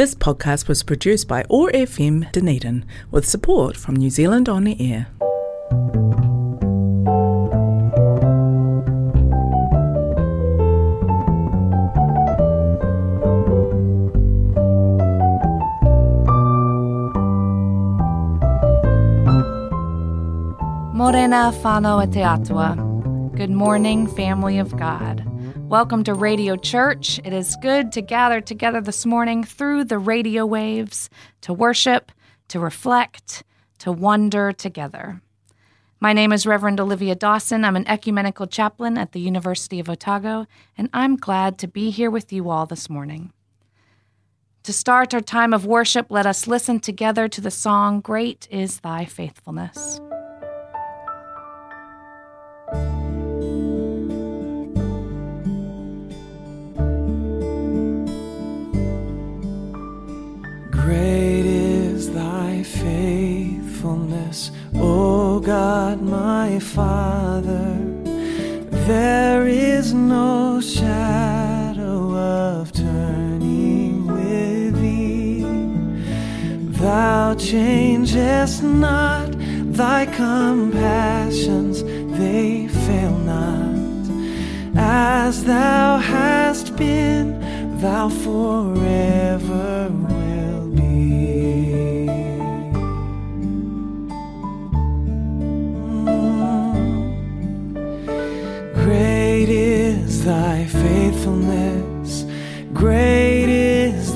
This podcast was produced by OAR FM Dunedin with support from New Zealand On the Air. Morena e te. Good morning, family of God. Welcome to Radio Church. It is good to gather together this morning through the radio waves to worship, to reflect, to wonder together. My name is Reverend Olivia Dawson. I'm an ecumenical chaplain at the University of Otago, and I'm glad to be here with you all this morning. To start our time of worship, let us listen together to the song Great is Thy Faithfulness. Father. There is no shadow of turning with thee. Thou changest not, thy compassions, they fail not. As thou hast been, thou forever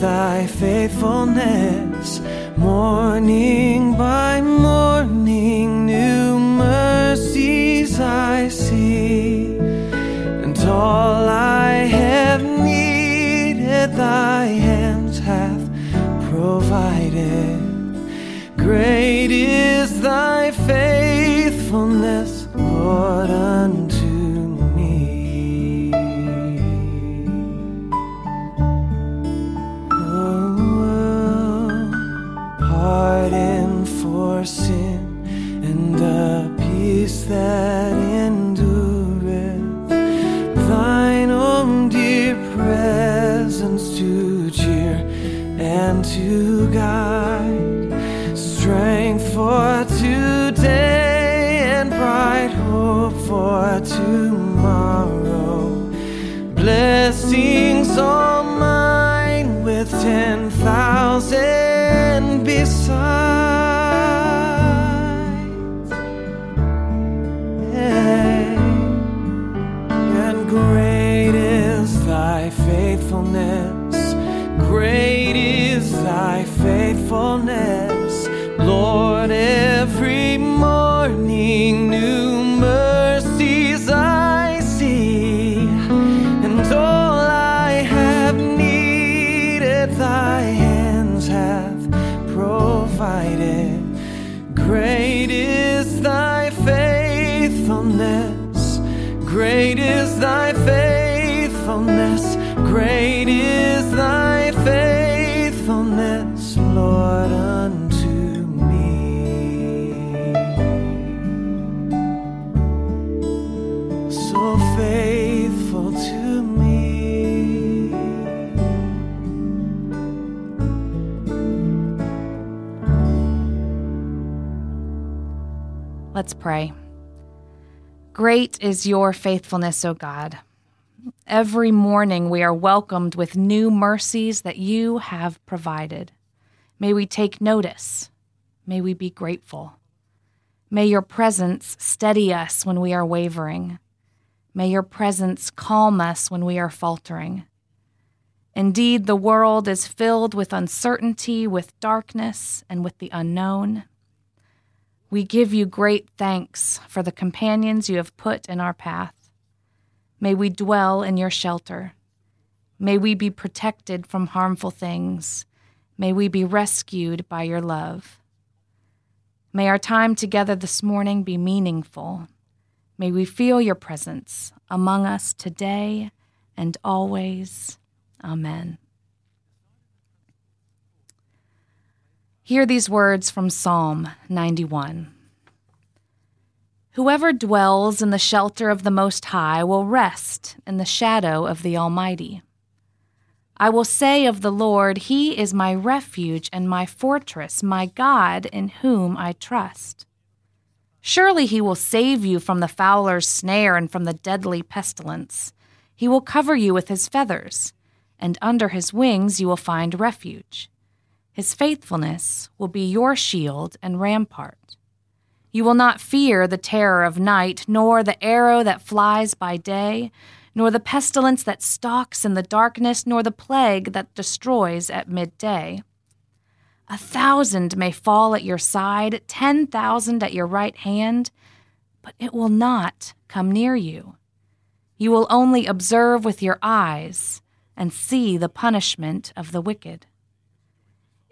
thy faithfulness. Morning by morning, new mercies I see, and all I have needed, thy hands hath provided. Great is assim. Let's pray. Great is your faithfulness, O God. Every morning we are welcomed with new mercies that you have provided. May we take notice. May we be grateful. May your presence steady us when we are wavering. May your presence calm us when we are faltering. Indeed, the world is filled with uncertainty, with darkness, and with the unknown. We give you great thanks for the companions you have put in our path. May we dwell in your shelter. May we be protected from harmful things. May we be rescued by your love. May our time together this morning be meaningful. May we feel your presence among us today and always. Amen. Hear these words from Psalm 91. Whoever dwells in the shelter of the Most High will rest in the shadow of the Almighty. I will say of the Lord, He is my refuge and my fortress, my God in whom I trust. Surely He will save you from the fowler's snare and from the deadly pestilence. He will cover you with His feathers, and under His wings you will find refuge. His faithfulness will be your shield and rampart. You will not fear the terror of night, nor the arrow that flies by day nor the pestilence that stalks in the darkness, nor the plague that destroys at midday. A thousand may fall at your side, ten thousand at your right hand, but it will not come near you. You will only observe with your eyes and see the punishment of the wicked.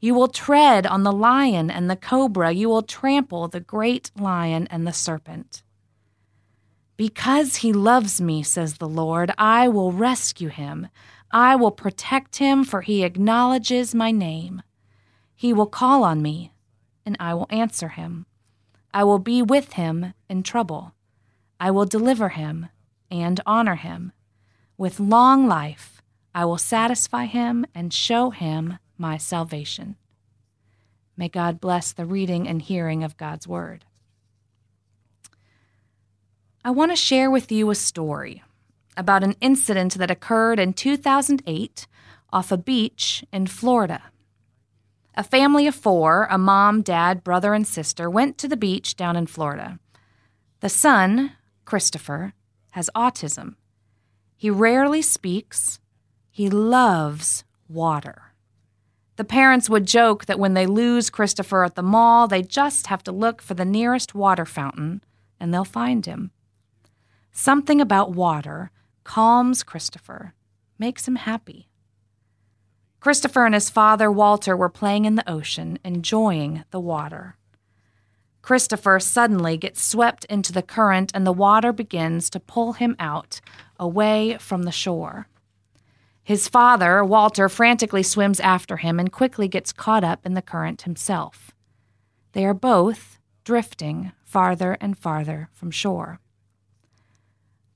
You will tread on the lion and the cobra, you will trample the great lion and the serpent. Because he loves me, says the Lord, I will rescue him. I will protect him, for he acknowledges my name. He will call on me, and I will answer him. I will be with him in trouble. I will deliver him and honor him. With long life, I will satisfy him and show him my salvation. May God bless the reading and hearing of God's word. I want to share with you a story about an incident that occurred in 2008 off a beach in Florida. A family of four, a mom, dad, brother, and sister, went to the beach down in Florida. The son, Christopher, has autism. He rarely speaks. He loves water. The parents would joke that when they lose Christopher at the mall, they just have to look for the nearest water fountain and they'll find him. Something about water calms Christopher, makes him happy. Christopher and his father, Walter, were playing in the ocean, enjoying the water. Christopher suddenly gets swept into the current, and the water begins to pull him out, away from the shore. His father, Walter, frantically swims after him and quickly gets caught up in the current himself. They are both drifting farther and farther from shore.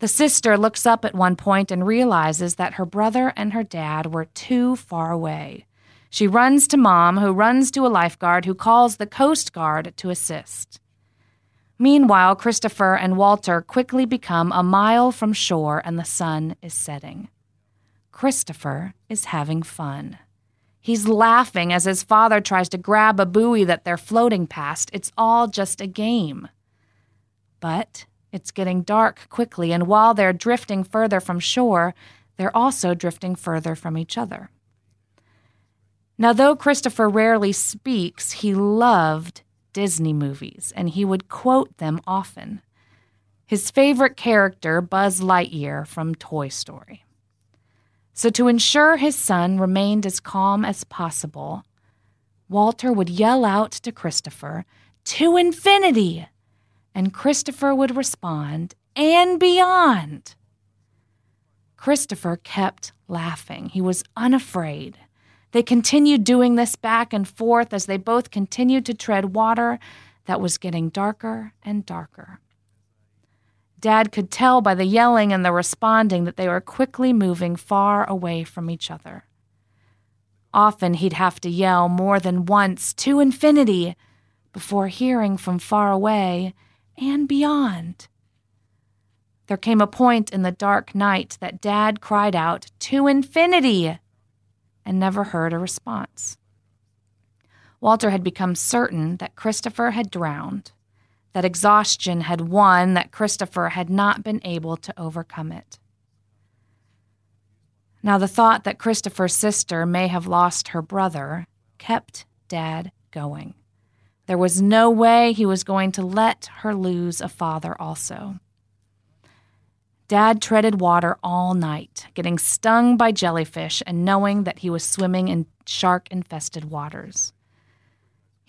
The sister looks up at one point and realizes that her brother and her dad were too far away. She runs to mom, who runs to a lifeguard who calls the Coast Guard to assist. Meanwhile, Christopher and Walter quickly become a mile from shore and the sun is setting. Christopher is having fun. He's laughing as his father tries to grab a buoy that they're floating past. It's all just a game. But it's getting dark quickly, and while they're drifting further from shore, they're also drifting further from each other. Now, though Christopher rarely speaks, he loved Disney movies, and he would quote them often. His favorite character, Buzz Lightyear from Toy Story. So, to ensure his son remained as calm as possible, Walter would yell out to Christopher, To infinity! and Christopher would respond, and beyond. Christopher kept laughing. He was unafraid. They continued doing this back and forth as they both continued to tread water that was getting darker and darker. Dad could tell by the yelling and the responding that they were quickly moving far away from each other. Often he'd have to yell more than once, to infinity, before hearing from far away, and beyond. There came a point in the dark night that Dad cried out, To infinity! and never heard a response. Walter had become certain that Christopher had drowned, that exhaustion had won, that Christopher had not been able to overcome it. Now, the thought that Christopher's sister may have lost her brother kept Dad going. There was no way he was going to let her lose a father also. Dad treaded water all night, getting stung by jellyfish and knowing that he was swimming in shark infested waters.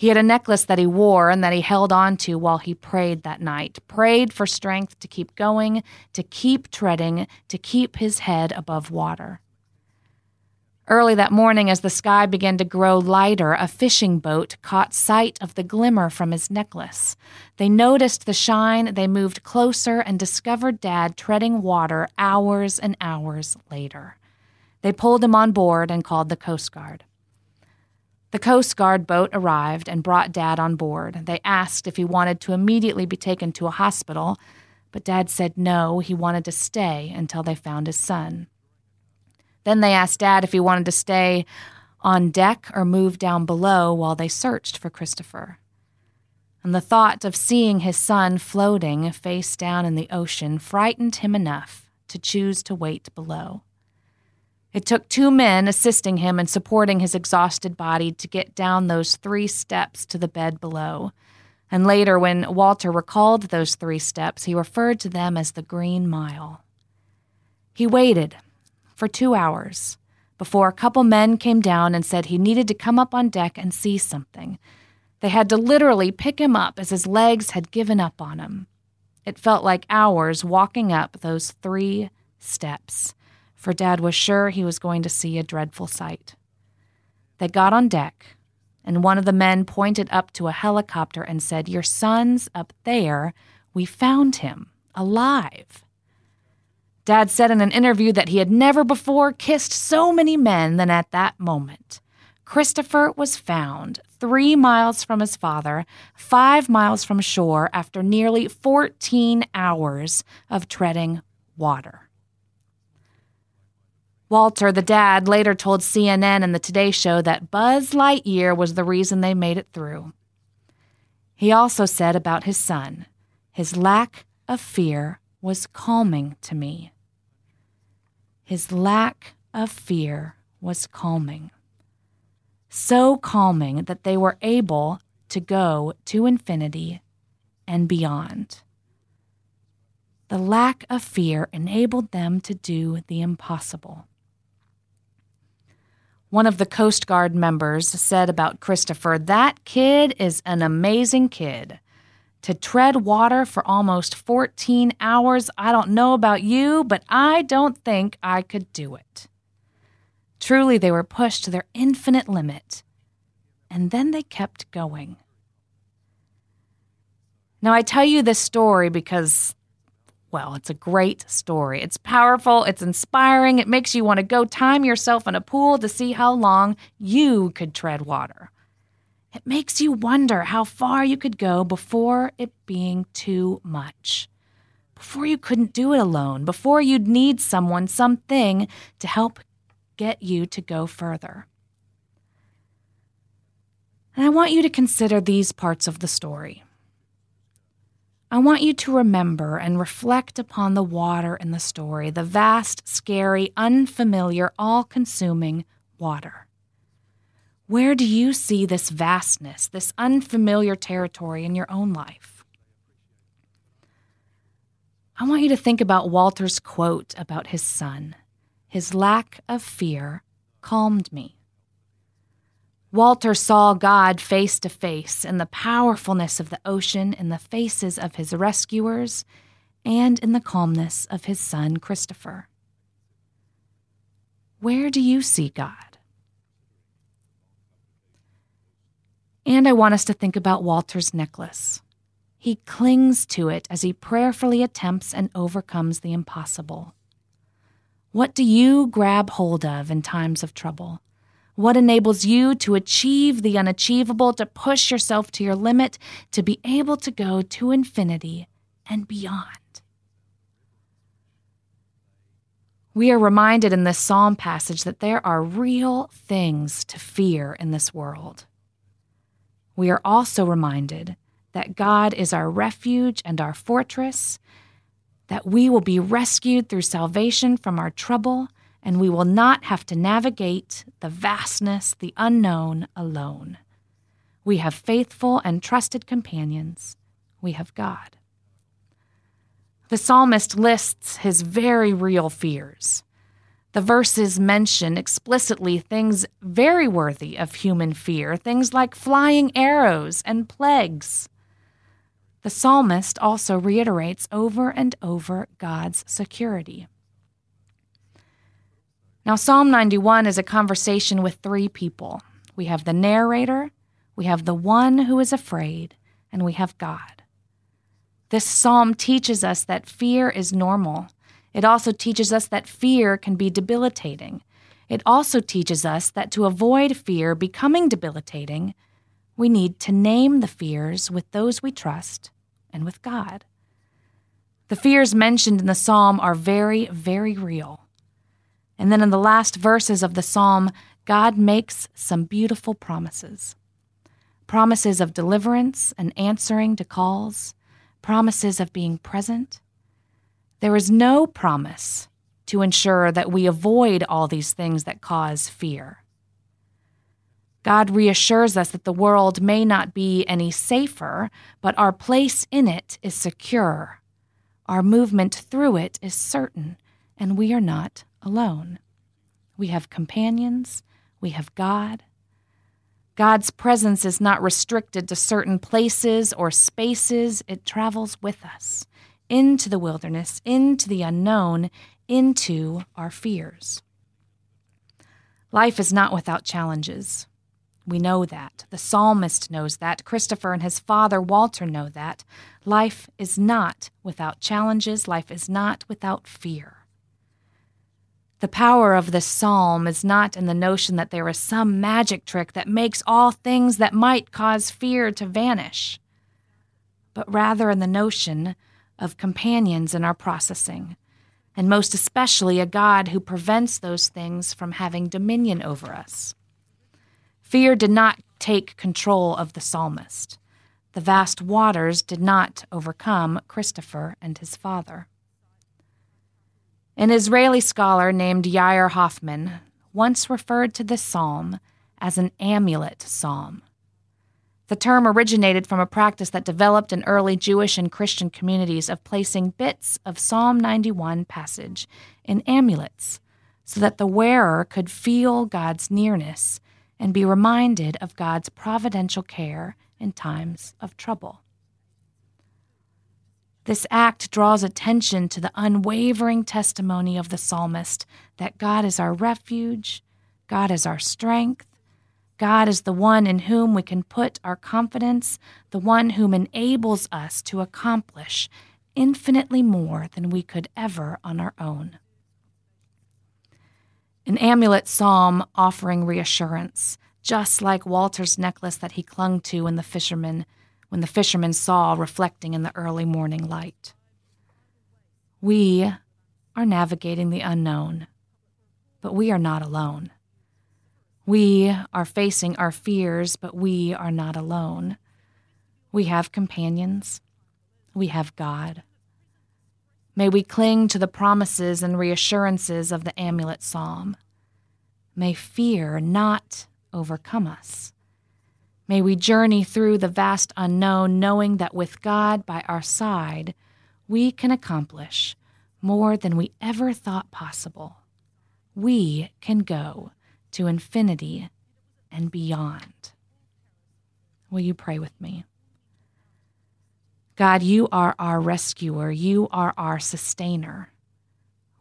He had a necklace that he wore and that he held on to while he prayed that night, prayed for strength to keep going, to keep treading, to keep his head above water. Early that morning, as the sky began to grow lighter, a fishing boat caught sight of the glimmer from his necklace. They noticed the shine, they moved closer, and discovered Dad treading water hours and hours later. They pulled him on board and called the Coast Guard. The Coast Guard boat arrived and brought Dad on board. They asked if he wanted to immediately be taken to a hospital, but Dad said no, he wanted to stay until they found his son. Then they asked Dad if he wanted to stay on deck or move down below while they searched for Christopher. And the thought of seeing his son floating face down in the ocean frightened him enough to choose to wait below. It took two men assisting him and supporting his exhausted body to get down those three steps to the bed below. And later, when Walter recalled those three steps, he referred to them as the Green Mile. He waited for two hours before a couple men came down and said he needed to come up on deck and see something. They had to literally pick him up as his legs had given up on him. It felt like hours walking up those three steps for Dad was sure he was going to see a dreadful sight. They got on deck, and one of the men pointed up to a helicopter and said, Your son's up there. We found him, alive. Dad said in an interview that he had never before kissed so many men than at that moment. Christopher was found three miles from his father, five miles from shore, after nearly 14 hours of treading water. Walter, the dad, later told CNN and the Today Show that Buzz Lightyear was the reason they made it through. He also said about his son, his lack of fear was calming to me. His lack of fear was calming. So calming that they were able to go to infinity and beyond. The lack of fear enabled them to do the impossible. One of the Coast Guard members said about Christopher, That kid is an amazing kid. To tread water for almost 14 hours, I don't know about you, but I don't think I could do it. Truly, they were pushed to their infinite limit, and then they kept going. Now, I tell you this story because well, it's a great story. It's powerful, it's inspiring, it makes you want to go time yourself in a pool to see how long you could tread water. It makes you wonder how far you could go before it being too much. Before you couldn't do it alone, before you'd need someone, something to help get you to go further. And I want you to consider these parts of the story. I want you to remember and reflect upon the water in the story, the vast, scary, unfamiliar, all consuming water. Where do you see this vastness, this unfamiliar territory in your own life? I want you to think about Walter's quote about his son His lack of fear calmed me. Walter saw God face to face in the powerfulness of the ocean, in the faces of his rescuers, and in the calmness of his son Christopher. Where do you see God? And I want us to think about Walter's necklace. He clings to it as he prayerfully attempts and overcomes the impossible. What do you grab hold of in times of trouble? What enables you to achieve the unachievable, to push yourself to your limit, to be able to go to infinity and beyond? We are reminded in this psalm passage that there are real things to fear in this world. We are also reminded that God is our refuge and our fortress, that we will be rescued through salvation from our trouble and we will not have to navigate the vastness, the unknown alone. We have faithful and trusted companions. We have God. The psalmist lists his very real fears. The verses mention explicitly things very worthy of human fear, things like flying arrows and plagues. The psalmist also reiterates over and over God's security. Now, Psalm 91 is a conversation with three people we have the narrator, we have the one who is afraid, and we have God. This psalm teaches us that fear is normal. It also teaches us that fear can be debilitating. It also teaches us that to avoid fear becoming debilitating, we need to name the fears with those we trust and with God. The fears mentioned in the psalm are very, very real. And then in the last verses of the psalm, God makes some beautiful promises promises of deliverance and answering to calls, promises of being present. There is no promise to ensure that we avoid all these things that cause fear. God reassures us that the world may not be any safer, but our place in it is secure. Our movement through it is certain, and we are not alone. We have companions, we have God, God's presence is not restricted to certain places or spaces, it travels with us into the wilderness, into the unknown, into our fears. Life is not without challenges. We know that. The psalmist knows that. Christopher and his father, Walter, know that. Life is not without challenges. Life is not without fear. The power of this psalm is not in the notion that there is some magic trick that makes all things that might cause fear to vanish, but rather in the notion of companions in our processing, and most especially a God who prevents those things from having dominion over us. Fear did not take control of the psalmist. The vast waters did not overcome Christopher and his father. An Israeli scholar named Yair Hoffman once referred to this psalm as an amulet psalm. The term originated from a practice that developed in early Jewish and Christian communities of placing bits of Psalm 91 passage in amulets so that the wearer could feel God's nearness and be reminded of God's providential care in times of trouble. This act draws attention to the unwavering testimony of the psalmist that God is our refuge, God is our strength, God is the one in whom we can put our confidence, the one whom enables us to accomplish infinitely more than we could ever on our own. An amulet psalm offering reassurance, just like Walter's necklace that he clung to in the fisherman when the fishermen saw reflecting in the early morning light. We are navigating the unknown, but we are not alone. We are facing our fears, but we are not alone. We have companions. We have God. May we cling to the promises and reassurances of the amulet psalm. May fear not overcome us. May we journey through the vast unknown, knowing that with God by our side, we can accomplish more than we ever thought possible. We can go to infinity and beyond. Will you pray with me? God, you are our rescuer, you are our sustainer.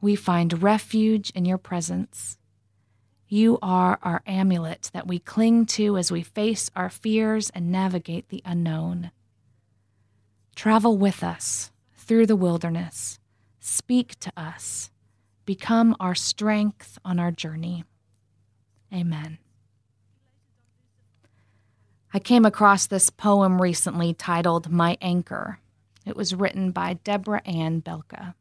We find refuge in your presence. You are our amulet that we cling to as we face our fears and navigate the unknown. Travel with us through the wilderness. Speak to us. Become our strength on our journey. Amen. I came across this poem recently titled My Anchor. It was written by Deborah Ann Belka.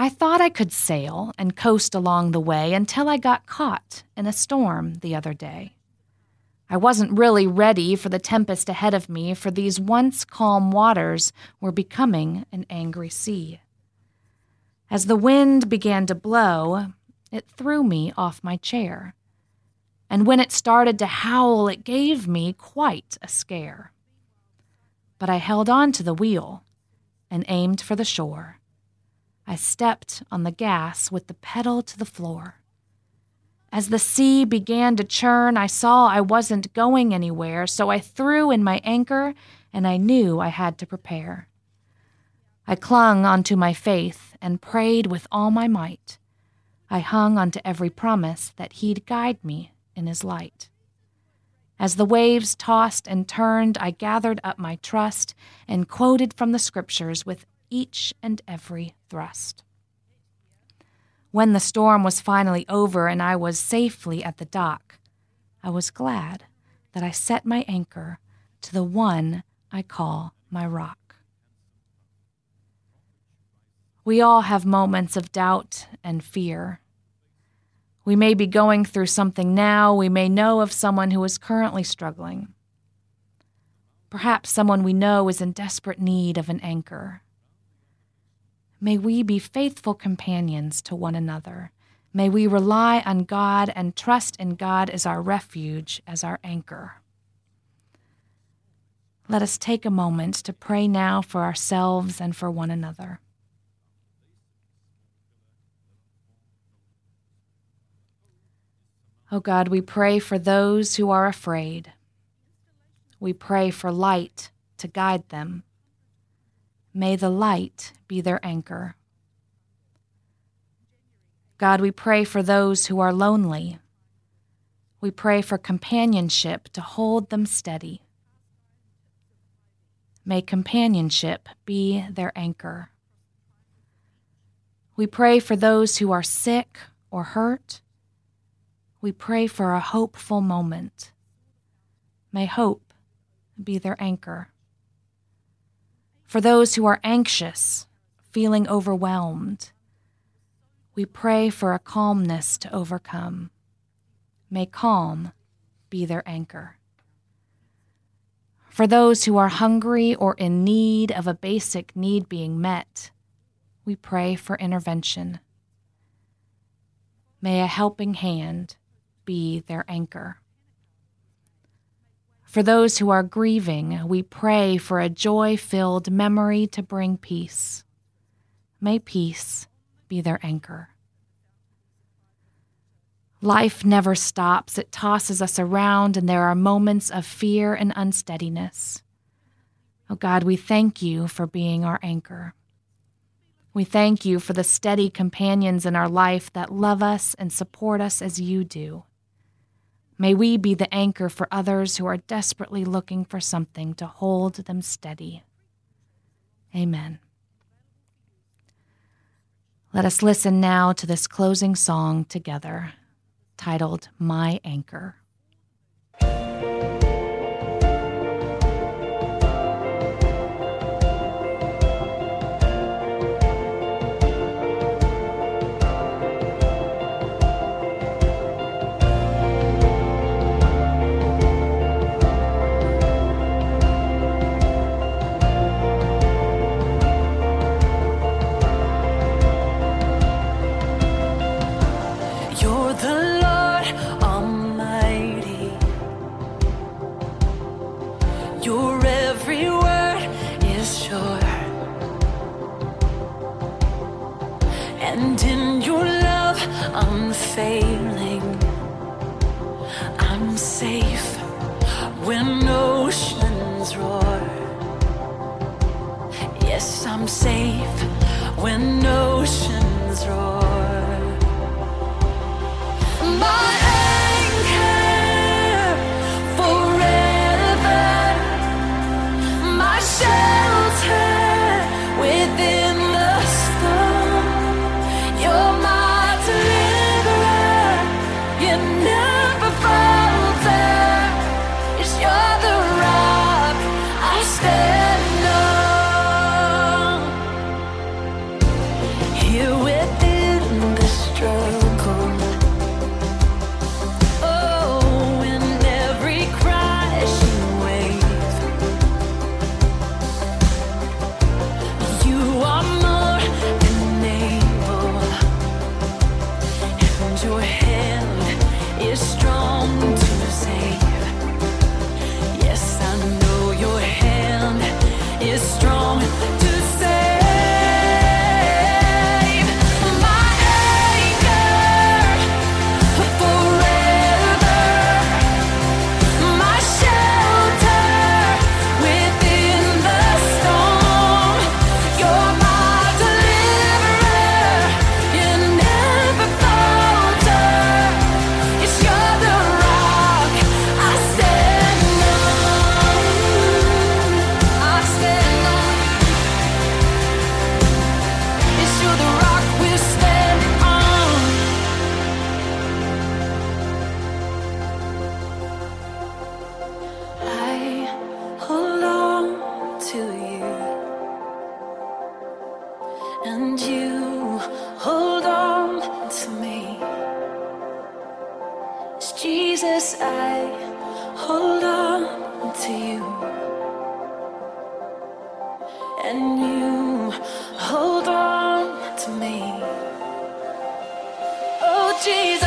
I thought I could sail and coast along the way until I got caught in a storm the other day. I wasn't really ready for the tempest ahead of me, for these once calm waters were becoming an angry sea. As the wind began to blow, it threw me off my chair. And when it started to howl, it gave me quite a scare. But I held on to the wheel and aimed for the shore. I stepped on the gas with the pedal to the floor. As the sea began to churn, I saw I wasn't going anywhere, so I threw in my anchor and I knew I had to prepare. I clung onto my faith and prayed with all my might. I hung onto every promise that He'd guide me in His light. As the waves tossed and turned, I gathered up my trust and quoted from the scriptures with each and every thrust. When the storm was finally over and I was safely at the dock, I was glad that I set my anchor to the one I call my rock. We all have moments of doubt and fear. We may be going through something now, we may know of someone who is currently struggling. Perhaps someone we know is in desperate need of an anchor. May we be faithful companions to one another. May we rely on God and trust in God as our refuge, as our anchor. Let us take a moment to pray now for ourselves and for one another. Oh God, we pray for those who are afraid. We pray for light to guide them. May the light be their anchor. God, we pray for those who are lonely. We pray for companionship to hold them steady. May companionship be their anchor. We pray for those who are sick or hurt. We pray for a hopeful moment. May hope be their anchor. For those who are anxious, feeling overwhelmed, we pray for a calmness to overcome. May calm be their anchor. For those who are hungry or in need of a basic need being met, we pray for intervention. May a helping hand be their anchor. For those who are grieving, we pray for a joy filled memory to bring peace. May peace be their anchor. Life never stops, it tosses us around, and there are moments of fear and unsteadiness. Oh God, we thank you for being our anchor. We thank you for the steady companions in our life that love us and support us as you do. May we be the anchor for others who are desperately looking for something to hold them steady. Amen. Let us listen now to this closing song together, titled My Anchor. I hold on to you and you hold on to me. Oh, Jesus.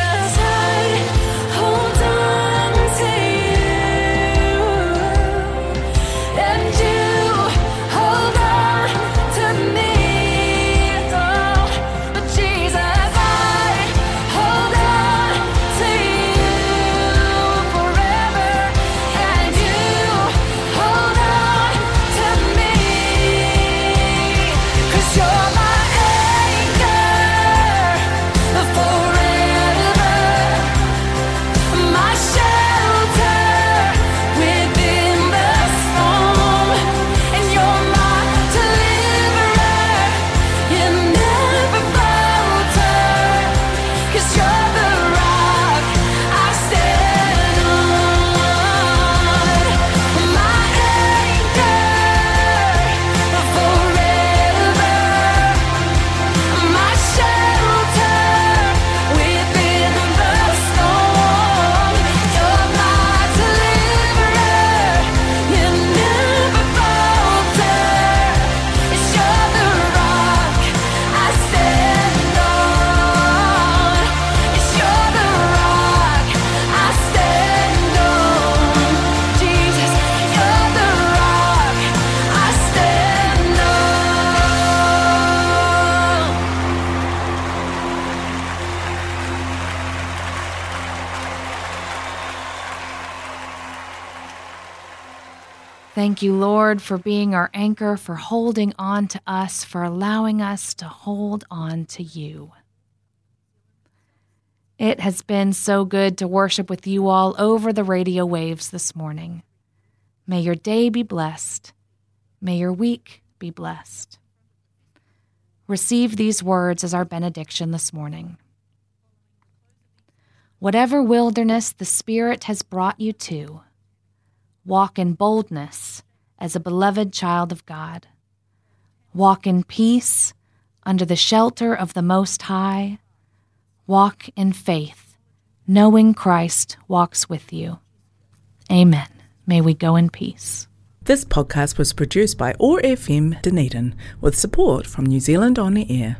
Thank you, Lord, for being our anchor, for holding on to us, for allowing us to hold on to you. It has been so good to worship with you all over the radio waves this morning. May your day be blessed. May your week be blessed. Receive these words as our benediction this morning. Whatever wilderness the Spirit has brought you to, Walk in boldness as a beloved child of God. Walk in peace under the shelter of the Most High. Walk in faith, knowing Christ walks with you. Amen. May we go in peace. This podcast was produced by OAR FM Dunedin with support from New Zealand On the Air.